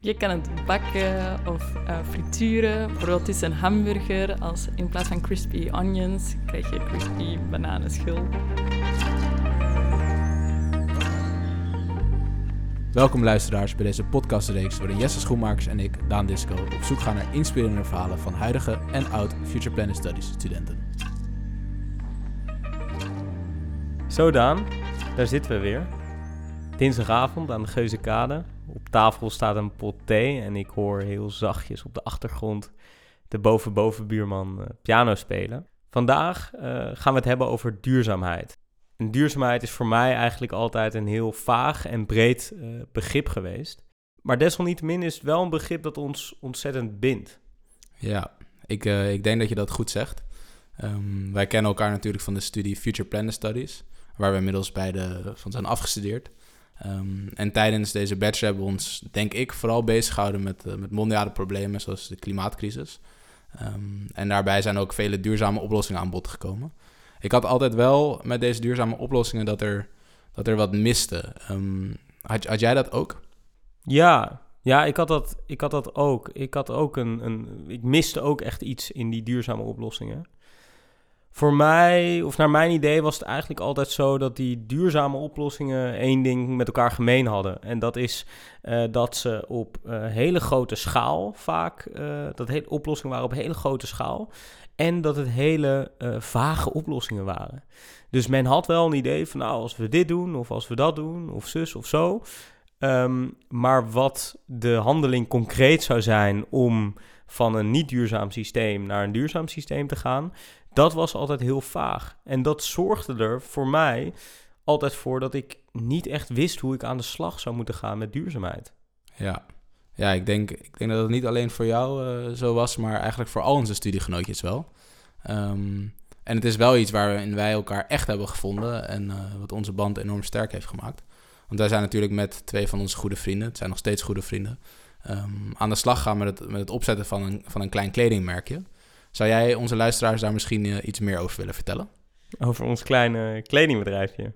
Je kan het bakken of uh, frituren. Bijvoorbeeld is een hamburger. Als in plaats van crispy onions krijg je crispy bananenschil. Welkom luisteraars bij deze podcastreeks waarin Jesse Schoenmakers en ik, Daan Disco, op zoek gaan naar inspirerende verhalen van huidige en oud Future Planet Studies studenten. Zo Daan, daar zitten we weer. Dinsdagavond aan de Geuzekade. Op tafel staat een pot thee en ik hoor heel zachtjes op de achtergrond de boven-bovenbuurman uh, piano spelen. Vandaag uh, gaan we het hebben over duurzaamheid. En duurzaamheid is voor mij eigenlijk altijd een heel vaag en breed uh, begrip geweest. Maar desalniettemin is het wel een begrip dat ons ontzettend bindt. Ja, ik, ik denk dat je dat goed zegt. Um, wij kennen elkaar natuurlijk van de studie Future Planet Studies, waar we inmiddels beide van zijn afgestudeerd. Um, en tijdens deze bachelor hebben we ons, denk ik, vooral bezig gehouden met, uh, met mondiale problemen zoals de klimaatcrisis. Um, en daarbij zijn ook vele duurzame oplossingen aan bod gekomen. Ik had altijd wel met deze duurzame oplossingen dat er, dat er wat miste. Had, had jij dat ook? Ja, ja ik, had dat, ik had dat ook. Ik had ook een, een. Ik miste ook echt iets in die duurzame oplossingen. Voor mij, of naar mijn idee, was het eigenlijk altijd zo dat die duurzame oplossingen één ding met elkaar gemeen hadden. En dat is uh, dat ze op uh, hele grote schaal vaak, uh, dat hele oplossingen waren op hele grote schaal. En dat het hele vage oplossingen waren. Dus men had wel een idee van, nou, als we dit doen, of als we dat doen, of zus of zo. Um, maar wat de handeling concreet zou zijn om van een niet duurzaam systeem naar een duurzaam systeem te gaan, dat was altijd heel vaag. En dat zorgde er voor mij altijd voor dat ik niet echt wist hoe ik aan de slag zou moeten gaan met duurzaamheid. Ja, ja ik, denk, ik denk dat het niet alleen voor jou uh, zo was, maar eigenlijk voor al onze studiegenootjes wel. Um, en het is wel iets waarin wij elkaar echt hebben gevonden en uh, wat onze band enorm sterk heeft gemaakt. Want wij zijn natuurlijk met twee van onze goede vrienden, het zijn nog steeds goede vrienden, um, aan de slag gaan met het, met het opzetten van een, van een klein kledingmerkje. Zou jij onze luisteraars daar misschien uh, iets meer over willen vertellen? Over ons kleine kledingbedrijfje.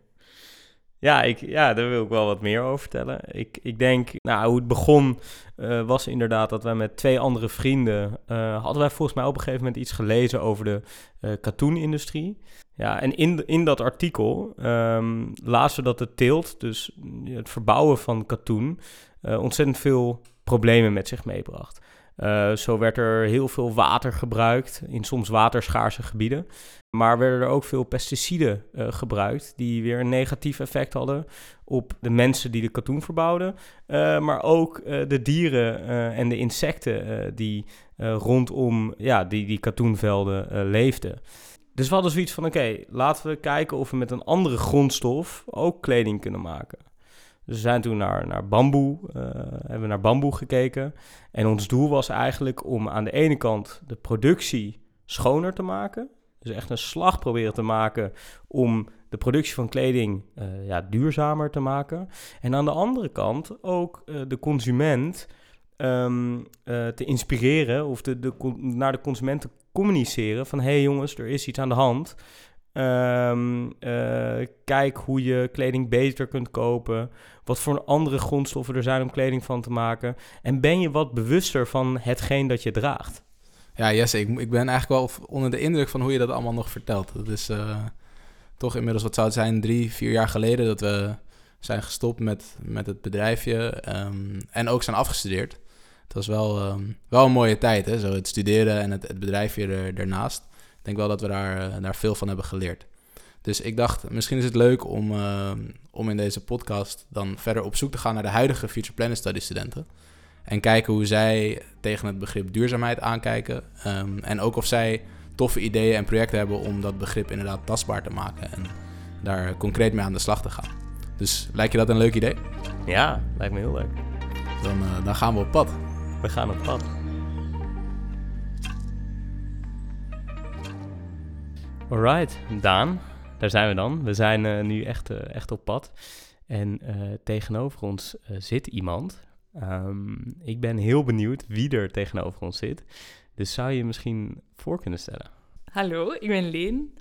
Ja, ik, ja, daar wil ik wel wat meer over vertellen. Ik, ik denk, nou, hoe het begon uh, was inderdaad dat wij met twee andere vrienden... Uh, hadden wij volgens mij op een gegeven moment iets gelezen over de uh, katoenindustrie. Ja, en in, in dat artikel um, lazen we dat de teelt, dus het verbouwen van katoen... ontzettend veel problemen met zich meebracht. Uh, zo werd er heel veel water gebruikt in soms waterschaarse gebieden. Maar werden er ook veel pesticiden uh, gebruikt, die weer een negatief effect hadden op de mensen die de katoen verbouwden. Uh, maar ook de dieren en de insecten die rondom ja, die, die katoenvelden leefden. Dus we hadden zoiets van: oké, laten we kijken of we met een andere grondstof ook kleding kunnen maken. Dus we zijn toen naar, naar bamboe, uh, hebben naar bamboe gekeken. En ons doel was eigenlijk om aan de ene kant de productie schoner te maken. Dus echt een slag proberen te maken om de productie van kleding uh, ja, duurzamer te maken. En aan de andere kant ook uh, de consument um, te inspireren of de, de, naar de consument te communiceren van... hé hey jongens, er is iets aan de hand. Um, uh, kijk hoe je kleding beter kunt kopen. Wat voor andere grondstoffen er zijn om kleding van te maken. En ben je wat bewuster van hetgeen dat je draagt. Ja, Jesse, ik, ik ben eigenlijk wel onder de indruk van hoe je dat allemaal nog vertelt. Dat is uh, toch inmiddels, wat zou het zijn, drie, vier jaar geleden dat we zijn gestopt met, met het bedrijfje. Um, en ook zijn afgestudeerd. Het was wel, um, wel een mooie tijd, hè? Zo het studeren en het, het bedrijfje er, ernaast. Ik denk wel dat we daar, eh, daar veel van hebben geleerd. Dus ik dacht, misschien is het leuk om, uh, om in deze podcast dan verder op zoek te gaan naar de huidige Future Planet Study studenten. En kijken hoe zij tegen het begrip duurzaamheid aankijken. Um, en ook of zij toffe ideeën en projecten hebben om dat begrip inderdaad tastbaar te maken. En daar concreet mee aan de slag te gaan. Dus lijkt je dat een leuk idee? Ja, lijkt me heel leuk. Dan, uh, dan gaan we op pad. We gaan op pad. Alright, Daan, daar zijn we dan. We zijn uh, nu echt, uh, echt op pad. En uh, tegenover ons zit iemand. Um, ik ben heel benieuwd wie er tegenover ons zit. Dus zou je misschien voor kunnen stellen? Hallo, ik ben Leen.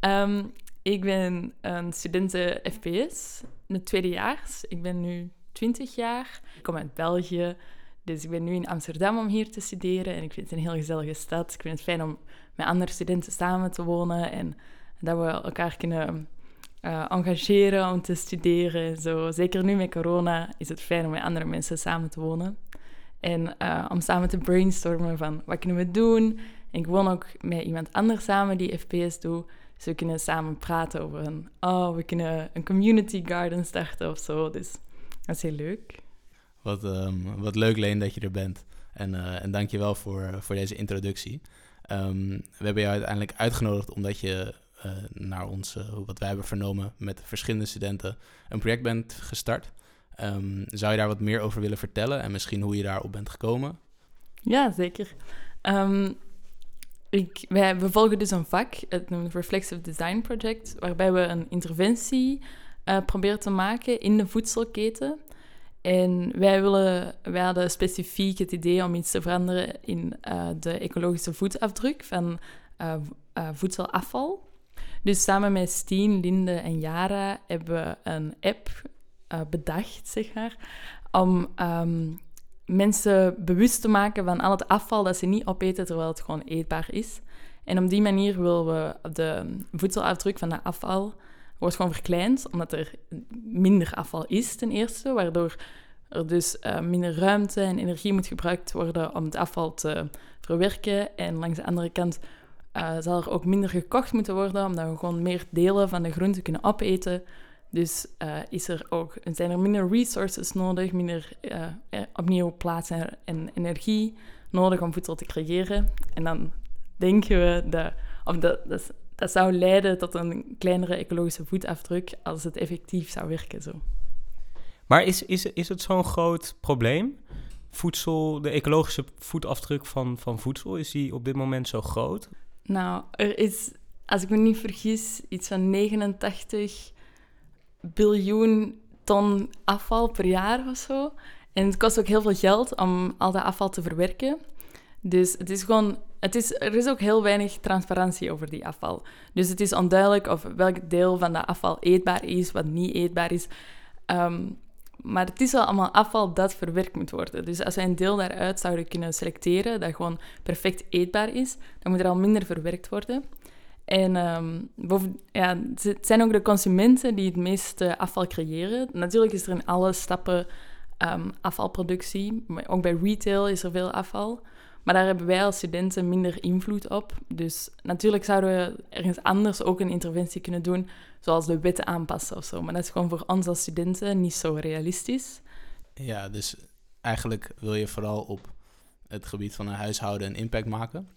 Um, ik ben een studente FPS, een tweedejaars. Ik ben nu 20 jaar. Ik kom uit België. Dus ik ben nu in Amsterdam om hier te studeren en ik vind het een heel gezellige stad. Ik vind het fijn om met andere studenten samen te wonen en dat we elkaar kunnen uh, engageren om te studeren. Zo. Zeker nu met corona is het fijn om met andere mensen samen te wonen. En uh, om samen te brainstormen van wat kunnen we doen. En ik woon ook met iemand anders samen die FPS doet. Dus we kunnen samen praten over een, oh, we kunnen een community garden starten of zo. Dus dat is heel leuk. Wat, um, wat leuk, Leen, dat je er bent. En, uh, en dank je wel voor, voor deze introductie. Um, we hebben jou uiteindelijk uitgenodigd omdat je uh, naar ons, uh, wat wij hebben vernomen, met verschillende studenten een project bent gestart. Um, zou je daar wat meer over willen vertellen en misschien hoe je daarop bent gekomen? Ja, zeker. Um, ik, wij, we volgen dus een vak, het Reflexive Design Project, waarbij we een interventie uh, proberen te maken in de voedselketen. En wij, willen, wij hadden specifiek het idee om iets te veranderen in uh, de ecologische voetafdruk van uh, voedselafval. Dus samen met Steen, Linde en Jara hebben we een app bedacht, zeg maar, om um, mensen bewust te maken van al het afval dat ze niet opeten terwijl het gewoon eetbaar is. En op die manier willen we de voedselafdruk van dat afval wordt gewoon verkleind, omdat er minder afval is ten eerste, waardoor er dus uh, minder ruimte en energie moet gebruikt worden om het afval te verwerken. En langs de andere kant uh, zal er ook minder gekocht moeten worden, omdat we gewoon meer delen van de groente kunnen opeten. Dus uh, is er ook, zijn er minder resources nodig, minder opnieuw plaats en, en, energie nodig om voedsel te creëren. En dan denken we dat, of dat, dat, dat zou leiden tot een kleinere ecologische voetafdruk als het effectief zou werken. Zo. Maar is, is, is het zo'n groot probleem? Voedsel, de ecologische voetafdruk van, van voedsel, is die op dit moment zo groot? Nou, er is, als ik me niet vergis, iets van 89 biljoen ton afval per jaar of zo. En het kost ook heel veel geld om al dat afval te verwerken. Dus het is gewoon, het is, er is ook heel weinig transparantie over die afval. Dus het is onduidelijk of welk deel van dat afval eetbaar is, wat niet eetbaar is. Um, maar het is wel allemaal afval dat verwerkt moet worden. Dus als wij een deel daaruit zouden kunnen selecteren, dat gewoon perfect eetbaar is, dan moet er al minder verwerkt worden. En um, ja, het zijn ook de consumenten die het meeste afval creëren. Natuurlijk is er in alle stappen um, afvalproductie. Maar ook bij retail is er veel afval. Maar daar hebben wij als studenten minder invloed op. Dus natuurlijk zouden we ergens anders ook een interventie kunnen doen, zoals de wetten aanpassen of zo. Maar dat is gewoon voor ons als studenten niet zo realistisch. Ja, dus eigenlijk wil je vooral op het gebied van een huishouden een impact maken.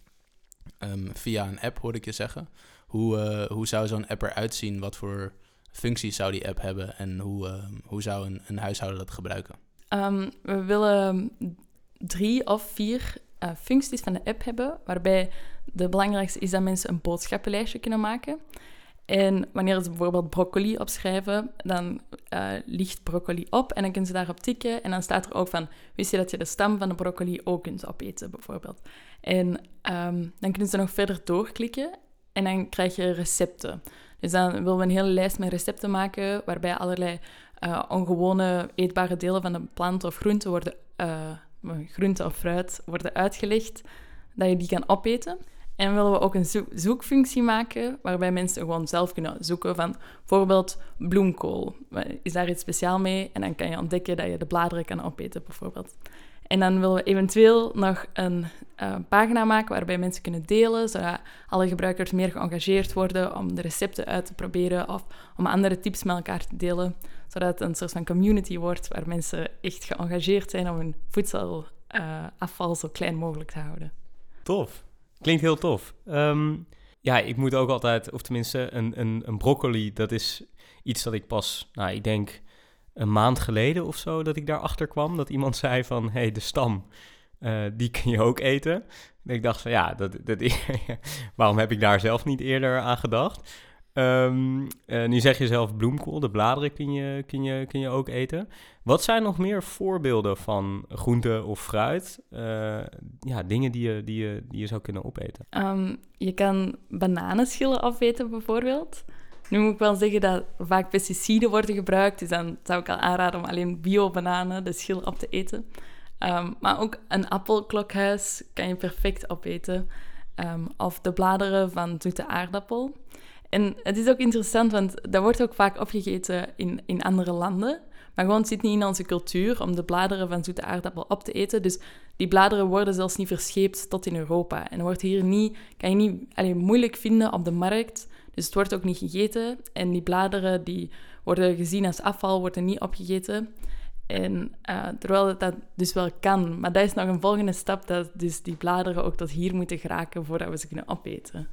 Um, via een app, hoorde ik je zeggen. Hoe, uh, hoe zou zo'n app eruit zien? Wat voor functies zou die app hebben? En hoe, uh, hoe zou een, een huishouden dat gebruiken? Um, we willen drie of vier uh, functies van de app hebben, waarbij de belangrijkste is dat mensen een boodschappenlijstje kunnen maken. En wanneer ze bijvoorbeeld broccoli opschrijven, dan uh, ligt broccoli op en dan kunnen ze daarop tikken. En dan staat er ook van, wist je dat je de stam van de broccoli ook kunt opeten, bijvoorbeeld. En um, dan kunnen ze nog verder doorklikken en dan krijg je recepten. Dus dan willen we een hele lijst met recepten maken, waarbij allerlei uh, ongewone eetbare delen van de plant of groente worden uh, groente of fruit worden uitgelegd, dat je die kan opeten. En willen we ook een zoekfunctie maken, waarbij mensen gewoon zelf kunnen zoeken van bijvoorbeeld bloemkool. Is daar iets speciaal mee? En dan kan je ontdekken dat je de bladeren kan opeten, bijvoorbeeld. En dan willen we eventueel nog een uh, pagina maken waarbij mensen kunnen delen, zodat alle gebruikers meer geëngageerd worden om de recepten uit te proberen of om andere tips met elkaar te delen, zodat het een soort van community wordt waar mensen echt geëngageerd zijn om hun voedselafval uh, zo klein mogelijk te houden. Tof. Klinkt heel tof. Um, ja, ik moet ook altijd, of tenminste een, een, een broccoli, dat is iets dat ik pas, nou, ik denk een maand geleden of zo dat ik daarachter kwam. Dat iemand zei van, hey, de stam, uh, die kun je ook eten. En ik dacht van, ja, dat, dat, waarom heb ik daar zelf niet eerder aan gedacht? Uh, nu zeg je zelf bloemkool, de bladeren kun je, kun, je, kun je ook eten. Wat zijn nog meer voorbeelden van groente of fruit? Uh, ja, dingen die je, die, je, die je zou kunnen opeten. Um, je kan bananenschillen afeten bijvoorbeeld. Nu moet ik wel zeggen dat vaak pesticiden worden gebruikt, dus dan zou ik al aanraden om alleen bio-bananen, de schil, op te eten. Ehm, maar ook een appelklokhuis kan je perfect opeten. Ehm, of de bladeren van zoete aardappel. En het is ook interessant, want dat wordt ook vaak opgegeten in, in andere landen. Maar gewoon het zit niet in onze cultuur om de bladeren van zoete aardappel op te eten. Dus die bladeren worden zelfs niet verscheept tot in Europa. En wordt hier niet, kan je niet alleen moeilijk vinden op de markt. Dus het wordt ook niet gegeten. En die bladeren die worden gezien als afval, worden niet opgegeten. En uh, terwijl dat dus wel kan. Maar dat is nog een volgende stap, dat dus die bladeren ook tot hier moeten geraken voordat we ze kunnen opeten.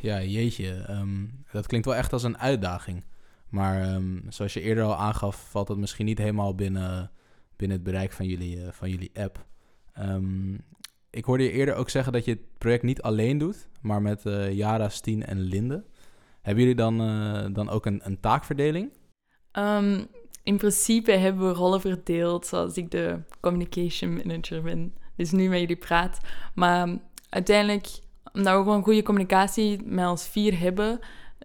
Ja, jeetje. Ehm, dat klinkt wel echt als een uitdaging. Maar ehm, zoals je eerder al aangaf, valt dat misschien niet helemaal binnen, binnen het bereik van jullie, uh, van jullie app. Um, ik hoorde je eerder ook zeggen dat je het project niet alleen doet, maar met uh, Yara, Stien en Linde. Hebben jullie dan, uh, dan ook een, een taakverdeling? In principe hebben we rollen verdeeld, zoals ik de communication manager ben. Dus nu met jullie praat. Maar uiteindelijk, omdat we gewoon goede communicatie met ons vier hebben,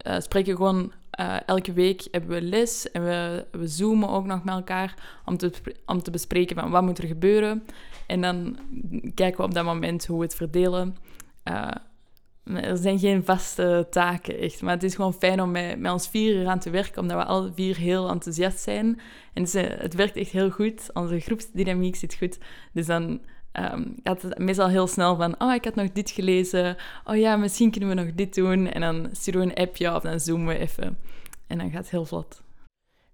uh, spreken we gewoon uh, elke week hebben we les en we, we zoomen ook nog met elkaar om te, om te bespreken van wat moet er gebeuren. En dan kijken we op dat moment hoe we het verdelen. Uh, er zijn geen vaste taken, echt. Maar het is gewoon fijn om met, met ons vier aan te werken, omdat we alle vier heel enthousiast zijn. En het, het werkt echt heel goed. Onze groepsdynamiek zit goed. Dus dan um, gaat het meestal heel snel van... Oh, ik had nog dit gelezen. Oh ja, misschien kunnen we nog dit doen. En dan sturen we een appje of dan zoomen we even. En dan gaat het heel vlot.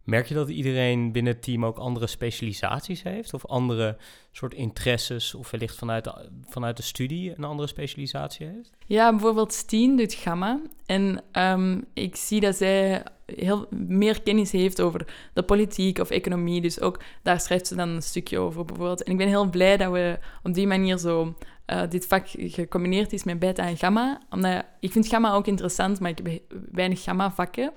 Merk je dat iedereen binnen het team ook andere specialisaties heeft? Of andere soort interesses? Of wellicht vanuit de, vanuit de studie een andere specialisatie heeft? Ja, bijvoorbeeld Steen doet Gamma. En um, ik zie dat zij heel meer kennis heeft over de politiek of economie. Dus ook daar schrijft ze dan een stukje over bijvoorbeeld. En ik ben heel blij dat we op die manier zo uh, dit vak gecombineerd is met beta en gamma. Omdat ik vind gamma ook interessant, maar ik heb weinig gamma vakken.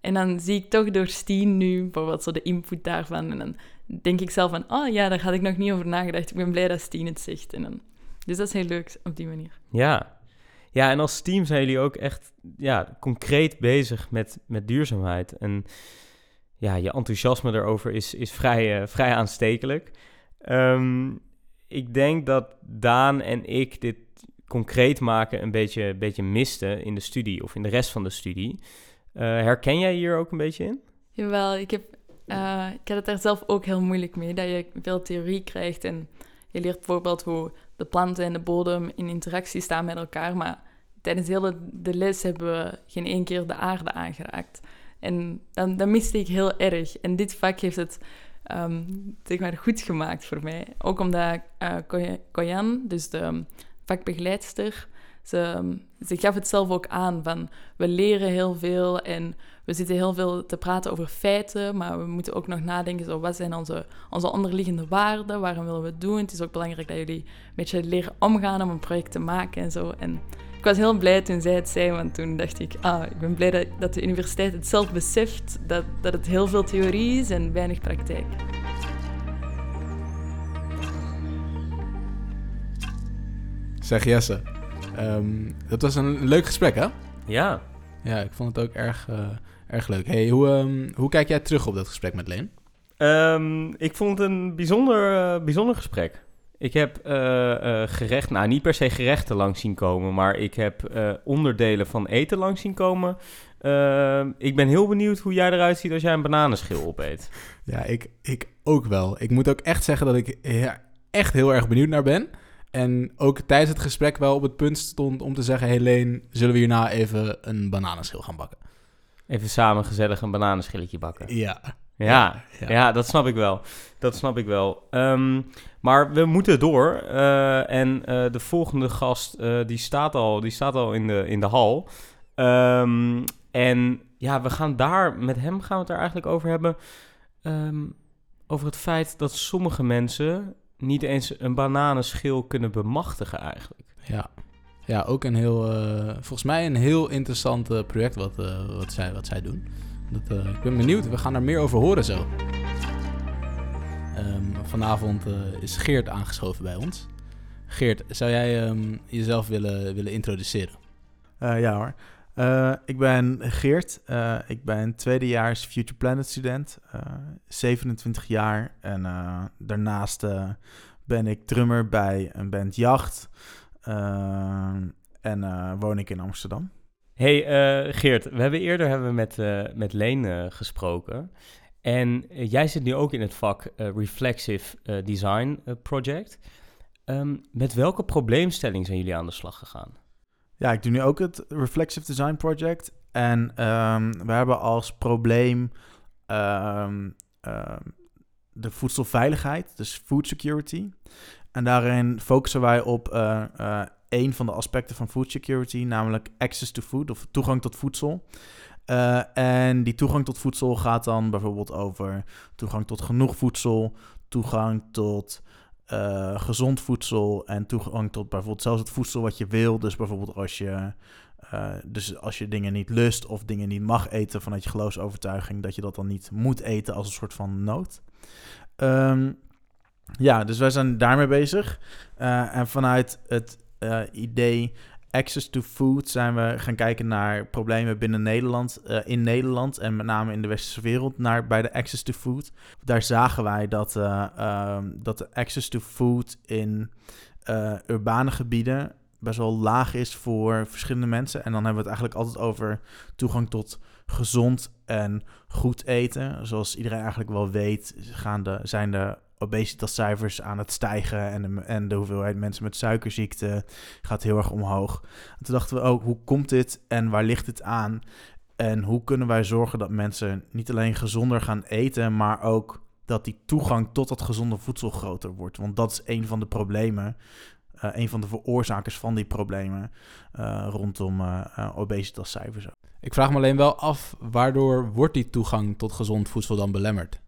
En dan zie ik toch door Steen nu bijvoorbeeld zo de input daarvan. En dan denk ik zelf van, oh ja, daar had ik nog niet over nagedacht. Ik ben blij dat Steen het zegt. En dan, dus dat is heel leuk op die manier. Ja, ja en als team zijn jullie ook echt ja, concreet bezig met, met duurzaamheid. En ja, je enthousiasme daarover is, is vrij, uh, vrij aanstekelijk. Um, ik denk dat Daan en ik dit concreet maken een beetje, beetje misten in de studie of in de rest van de studie. Uh, herken jij hier ook een beetje in? Jawel, ik heb, uh, ik heb het daar zelf ook heel moeilijk mee. Dat je veel theorie krijgt en je leert bijvoorbeeld hoe de planten en de bodem in interactie staan met elkaar. Maar tijdens heel de, les hebben we geen één keer de aarde aangeraakt. En dan, dat miste ik heel erg. En dit vak heeft het um, zeg maar goed gemaakt voor mij. Ook omdat uh, Koyan, dus de vakbegeleidster, ze, ze gaf het zelf ook aan van we leren heel veel en we zitten heel veel te praten over feiten, maar we moeten ook nog nadenken zo, wat zijn onze, onze onderliggende waarden, waarom willen we het doen. Het is ook belangrijk dat jullie een beetje leren omgaan om een project te maken en zo. En ik was heel blij toen zij het zei, want toen dacht ik, ah, ik ben blij dat, dat de universiteit het zelf beseft, dat, dat het heel veel theorie is en weinig praktijk. Zeg Jesse, um, dat was een leuk gesprek, hè? Ja. Ja, ik vond het ook erg, uh, erg leuk. Hey, hoe, um, hoe kijk jij terug op dat gesprek met Leen? Um, ik vond het een bijzonder, uh, bijzonder gesprek. Ik heb uh, uh, gerecht, nou niet per se gerechten langs zien komen, maar ik heb uh, onderdelen van eten langs zien komen. ik ben heel benieuwd hoe jij eruit ziet als jij een bananenschil opeet. Ja, ik, ik ook wel. Ik moet ook echt zeggen dat ik ja, echt heel erg benieuwd naar ben. En ook tijdens het gesprek wel op het punt stond om te zeggen... Helene, zullen we hierna even een bananenschil gaan bakken? Even samen gezellig een bananenschilletje bakken. Ja. Ja, ja, ja. dat snap ik wel. Dat snap ik wel. Um, maar we moeten door. Uh, en uh, de volgende gast, uh, die, staat al, die staat al in de, in de hal. Um, en ja, we gaan daar, met hem gaan we het er eigenlijk over hebben. Um, over het feit dat sommige mensen niet eens een bananenschil kunnen bemachtigen eigenlijk. Ja, ja ook een heel, uh, volgens mij een heel interessant uh, project wat, uh, wat, zij, wat zij doen. Dat, ik ben benieuwd, we gaan er meer over horen zo. Um, vanavond is Geert aangeschoven bij ons. Geert, zou jij um, jezelf willen, willen introduceren? ja hoor. Uh, ik ben Geert. Uh, ik ben tweedejaars Future Planet student. Uh, 27 jaar. En daarnaast ben ik drummer bij een band Jacht. En woon ik in Amsterdam. Hey Geert, we hebben eerder hebben we met, met Leen gesproken. En jij zit nu ook in het vak Reflexive Design Project. Um, met welke probleemstelling zijn jullie aan de slag gegaan? Ja, ik doe nu ook het Reflexive Design Project. En um, we hebben als probleem um, de voedselveiligheid, dus food security. En daarin focussen wij op uh, uh, een van de aspecten van food security, namelijk access to food of toegang tot voedsel. Uh, en die toegang tot voedsel gaat dan bijvoorbeeld over toegang tot genoeg voedsel, toegang tot uh, gezond voedsel en toegang tot bijvoorbeeld zelfs het voedsel wat je wil. Dus bijvoorbeeld als je, uh, dus als je dingen niet lust of dingen niet mag eten vanuit je geloofsovertuiging, dat je dat dan niet moet eten als een soort van nood. Um, ja, dus wij zijn daarmee bezig. Uh, en vanuit het idee access to food zijn we gaan kijken naar problemen binnen Nederland, uh, in Nederland en met name in de westerse wereld, naar, bij de access to food. Daar zagen wij dat, uh, um, dat de access to food in uh, urbane gebieden best wel laag is voor verschillende mensen. En dan hebben we het eigenlijk altijd over toegang tot gezond en goed eten. Zoals iedereen eigenlijk wel weet, gaan de, zijn de obesitascijfers aan het stijgen en de, en de hoeveelheid mensen met suikerziekte gaat heel erg omhoog. En toen dachten we ook, hoe komt dit en waar ligt het aan? En hoe kunnen wij zorgen dat mensen niet alleen gezonder gaan eten, maar ook dat die toegang tot dat gezonde voedsel groter wordt? Want dat is een van de problemen, uh, een van de veroorzakers van die problemen uh, rondom uh, obesitascijfers. Ik vraag me alleen wel af, waardoor wordt die toegang tot gezond voedsel dan belemmerd?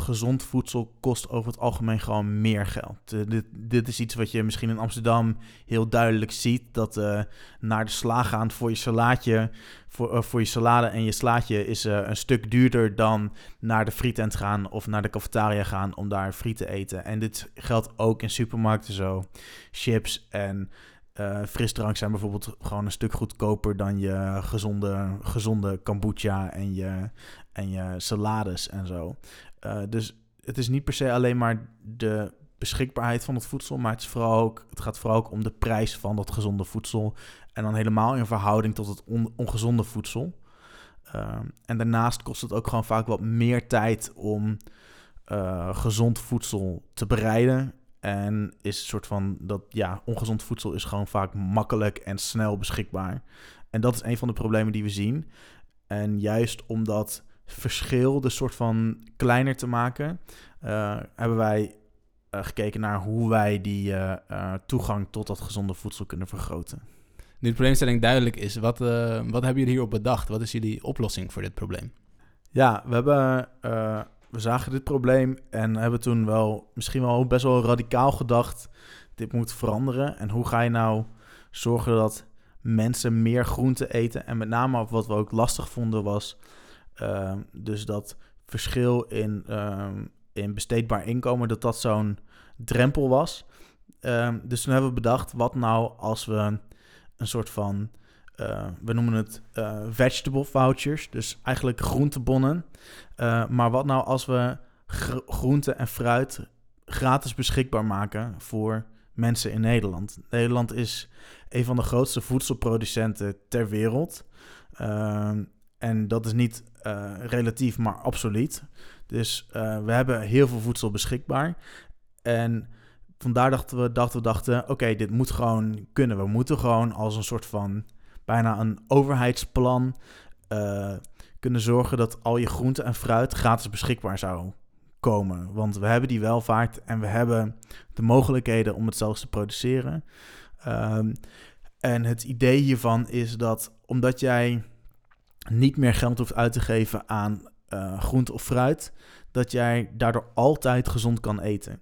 Gezond voedsel kost over het algemeen gewoon meer geld. Uh, dit, dit is iets wat je misschien in Amsterdam heel duidelijk ziet. Dat uh, naar de sla gaan voor je salaatje, voor, uh, voor je salade en je slaatje is een stuk duurder dan naar de frietent gaan of naar de cafetaria gaan om daar friet te eten. En dit geldt ook in supermarkten zo. Chips en frisdrank zijn bijvoorbeeld gewoon een stuk goedkoper dan je gezonde, gezonde kombucha en je, en je salades en zo. Uh, dus het is niet per se alleen maar de beschikbaarheid van het voedsel, maar het, is vooral ook, het gaat vooral ook om de prijs van dat gezonde voedsel. En dan helemaal in verhouding tot het on, ongezonde voedsel. Uh, en daarnaast kost het ook gewoon vaak wat meer tijd om uh, gezond voedsel te bereiden. En is een soort van dat, ja, ongezond voedsel is gewoon vaak makkelijk en snel beschikbaar. En dat is een van de problemen die we zien. En juist omdat verschil, de soort van kleiner te maken, uh, hebben wij uh, gekeken naar hoe wij die uh, toegang tot dat gezonde voedsel kunnen vergroten. Nu de probleemstelling duidelijk is, wat, wat hebben jullie hierop bedacht? Wat is jullie oplossing voor dit probleem? Ja, we hebben we zagen dit probleem en hebben toen wel misschien wel best wel radicaal gedacht: dit moet veranderen. En hoe ga je nou zorgen dat mensen meer groente eten? En met name wat we ook lastig vonden was uh, dus dat verschil in, uh, in besteedbaar inkomen, dat dat zo'n drempel was. Uh, dus toen hebben we bedacht, wat nou als we een soort van, uh, we noemen het uh, vegetable vouchers, dus eigenlijk groentebonnen. Uh, maar wat nou als we gro groente en fruit gratis beschikbaar maken voor mensen in Nederland? Nederland is een van de grootste voedselproducenten ter wereld. Ehm, en dat is niet uh, relatief, maar absoluut. Dus uh, we hebben heel veel voedsel beschikbaar. En vandaar dachten we, dachten we dachten, oké, dit moet gewoon kunnen. We moeten gewoon als een soort van bijna een overheidsplan uh, kunnen zorgen dat al je groente en fruit gratis beschikbaar zou komen. Want we hebben die welvaart en we hebben de mogelijkheden om het zelfs te produceren. Um, en het idee hiervan is dat omdat jij niet meer geld hoeft uit te geven aan uh, groente of fruit, dat jij daardoor altijd gezond kan eten.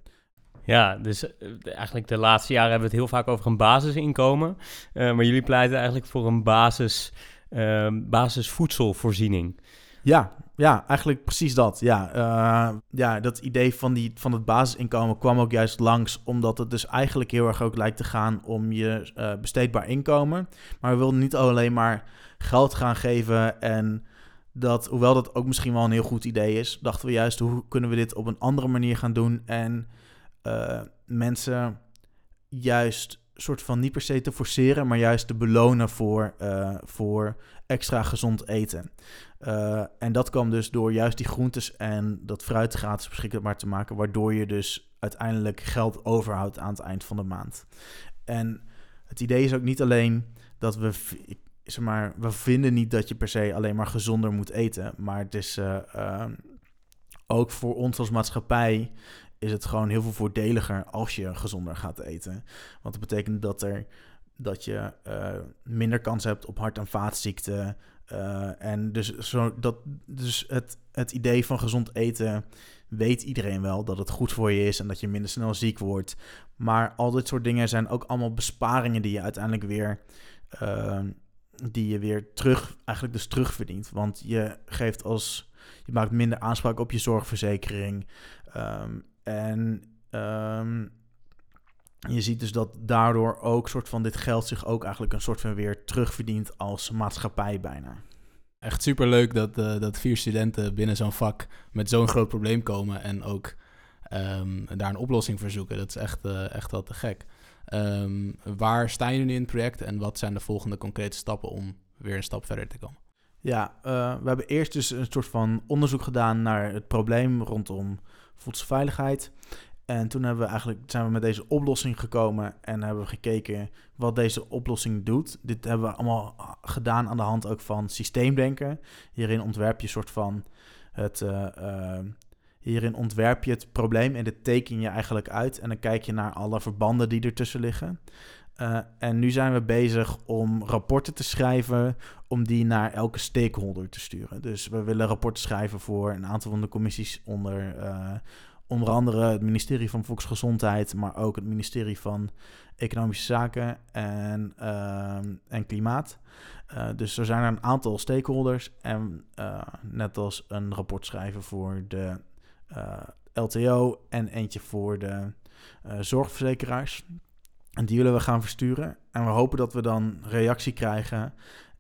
Ja, dus uh, eigenlijk de laatste jaren hebben we het heel vaak over een basisinkomen. Uh, maar jullie pleiten eigenlijk voor een basis, basisvoedselvoorziening. Ja, ja, eigenlijk precies dat. Ja, ja dat idee van, die, van het basisinkomen kwam ook juist langs, omdat het dus eigenlijk heel erg ook lijkt te gaan om je besteedbaar inkomen. Maar we wilden niet alleen maar geld gaan geven. En dat, hoewel dat ook misschien wel een heel goed idee is, dachten we juist hoe kunnen we dit op een andere manier gaan doen. En uh, mensen juist soort van niet per se te forceren, maar juist te belonen voor, eh, voor extra gezond eten. Uh, en dat kwam dus door juist die groentes en dat fruit gratis beschikbaar te maken, waardoor je dus uiteindelijk geld overhoudt aan het eind van de maand. En het idee is ook niet alleen dat we, zeg maar, we vinden niet dat je per se alleen maar gezonder moet eten, maar het is uh, ook voor ons als maatschappij is het gewoon heel veel voordeliger als je gezonder gaat eten. Want dat betekent dat, er, dat je uh, minder kans hebt op hart- en vaatziekten. Uh, en dus, zo, dat, dus het, het idee van gezond eten weet iedereen wel dat het goed voor je is en dat je minder snel ziek wordt. Maar al dit soort dingen zijn ook allemaal besparingen die je uiteindelijk weer. Uh, die je weer terug, eigenlijk dus terugverdient. Want je geeft als. Je maakt minder aanspraak op je zorgverzekering. Um, en um, je ziet dus dat daardoor ook soort van dit geld zich ook eigenlijk een soort van weer terugverdient als maatschappij bijna. Echt superleuk dat, uh, dat vier studenten binnen zo'n vak met zo'n groot probleem komen en ook um, daar een oplossing voor zoeken. Dat is echt, uh, echt wel te gek. Um, waar staan jullie nu in het project en wat zijn de volgende concrete stappen om weer een stap verder te komen? Ja, uh, we hebben eerst dus een soort van onderzoek gedaan naar het probleem rondom voedselveiligheid. En toen hebben we eigenlijk, zijn we met deze oplossing gekomen en hebben we gekeken wat deze oplossing doet. Dit hebben we allemaal gedaan aan de hand ook van systeemdenken. Hierin ontwerp je een soort van het. Uh, uh, hierin ontwerp je het probleem en dit teken je eigenlijk uit. En dan kijk je naar alle verbanden die ertussen liggen. Uh, en nu zijn we bezig om rapporten te schrijven, om die naar elke stakeholder te sturen. Dus we willen rapporten schrijven voor een aantal van de commissies onder uh, onder andere het ministerie van Volksgezondheid, maar ook het ministerie van Economische Zaken en, uh, en Klimaat. Dus er zijn er een aantal stakeholders en net als een rapport schrijven voor de LTO en eentje voor de zorgverzekeraars. En die willen we gaan versturen. En we hopen dat we dan reactie krijgen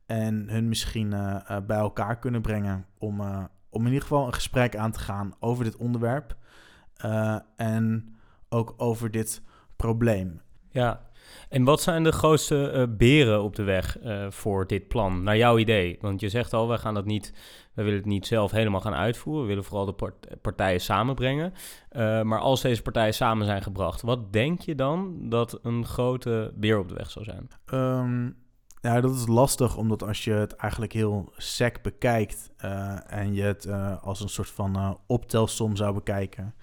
en hun misschien uh, uh, bij elkaar kunnen brengen om, uh, om in ieder geval een gesprek aan te gaan over dit onderwerp. en ook over dit probleem. Ja, en wat zijn de grootste beren op de weg voor dit plan, naar jouw idee? Want je zegt al, we gaan dat niet we willen het niet zelf helemaal gaan uitvoeren. We willen vooral de part partijen samenbrengen. Uh, maar als deze partijen samen zijn gebracht, wat denk je dan dat een grote beer op de weg zou zijn? Um, ja, dat is lastig, omdat als je het eigenlijk heel sec bekijkt en je het als een soort van optelsom zou bekijken,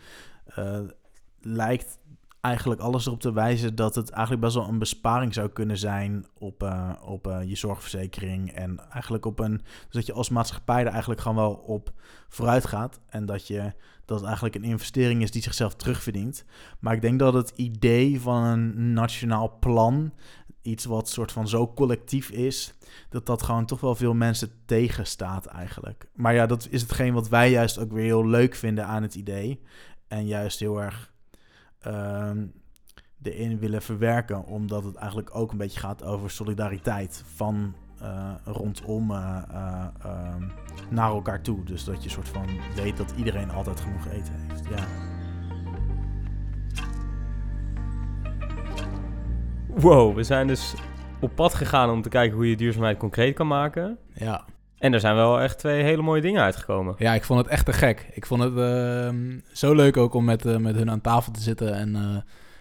lijkt eigenlijk alles erop te wijzen dat het eigenlijk best wel een besparing zou kunnen zijn op, uh, op uh, je zorgverzekering. En eigenlijk op een. Dus dat je als maatschappij er eigenlijk gewoon wel op vooruit gaat. En dat, je, dat eigenlijk een investering is die zichzelf terugverdient. Maar ik denk dat het idee van een nationaal plan. Iets wat soort van zo collectief is, dat dat gewoon toch wel veel mensen tegenstaat eigenlijk. Maar ja, dat is hetgeen wat wij juist ook weer heel leuk vinden aan het idee. En juist heel erg um, erin willen verwerken. Omdat het eigenlijk ook een beetje gaat over solidariteit van uh, rondom uh, uh, naar elkaar toe. Dus dat je soort van weet dat iedereen altijd genoeg eten heeft. Ja. Wow, we zijn dus op pad gegaan om te kijken hoe je duurzaamheid concreet kan maken. Ja. En er zijn wel echt twee hele mooie dingen uitgekomen. Ja, ik vond het echt te gek. Ik vond het uh, zo leuk ook om met, uh, met hun aan tafel te zitten en, uh,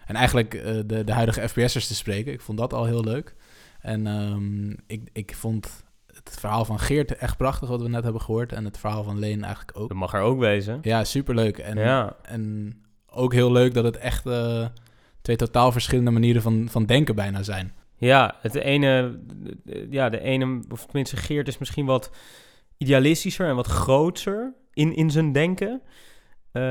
en eigenlijk de, de huidige FPS'ers te spreken. Ik vond dat al heel leuk. En um, ik, ik vond het verhaal van Geert echt prachtig, wat we net hebben gehoord. En het verhaal van Leen eigenlijk ook. Dat mag er ook wezen. Ja, superleuk. En, ja. en ook heel leuk dat het echt twee totaal verschillende manieren van, van denken bijna zijn. Ja, het ene, ja, de ene, of tenminste Geert is misschien wat idealistischer en wat groter in, in zijn denken. Uh,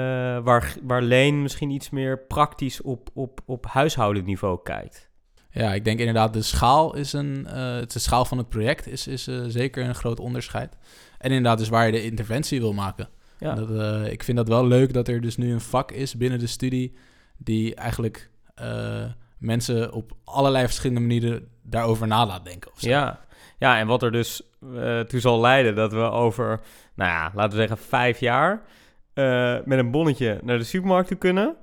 waar, waar Leen misschien iets meer praktisch op, op, op huishoudeniveau kijkt. Ja, ik denk inderdaad, de schaal is een. Uh, de schaal van het project is, is uh, zeker een groot onderscheid. En inderdaad, dus waar je de interventie wil maken. Ja. Dat, ik vind dat wel leuk dat er dus nu een vak is binnen de studie die eigenlijk mensen op allerlei verschillende manieren daarover na laat denken. Of zo. Ja. ja, en wat er dus uh, toe zal leiden dat we over, nou ja, laten we zeggen vijf jaar uh, met een bonnetje naar de supermarkt toe kunnen.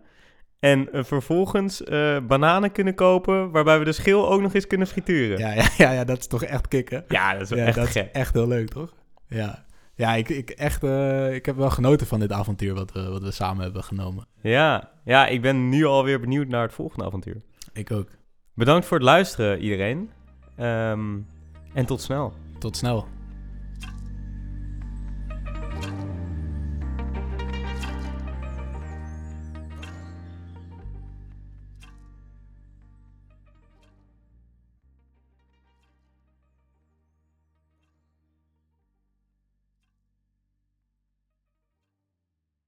En eh, vervolgens eh, bananen kunnen kopen, waarbij we de schil ook nog eens kunnen frituren. Ja, Ja, ja, ja, dat is toch echt kicken. dat is wel Ja, echt dat is gek. echt heel leuk, toch? Ja, ja ik, ik, echt, eh, ik heb wel genoten van dit avontuur wat we, wat we samen hebben genomen. Ja. ja, ik ben nu alweer benieuwd naar het volgende avontuur. Ik ook. Bedankt voor het luisteren, iedereen. Ehm, en tot snel. Tot snel.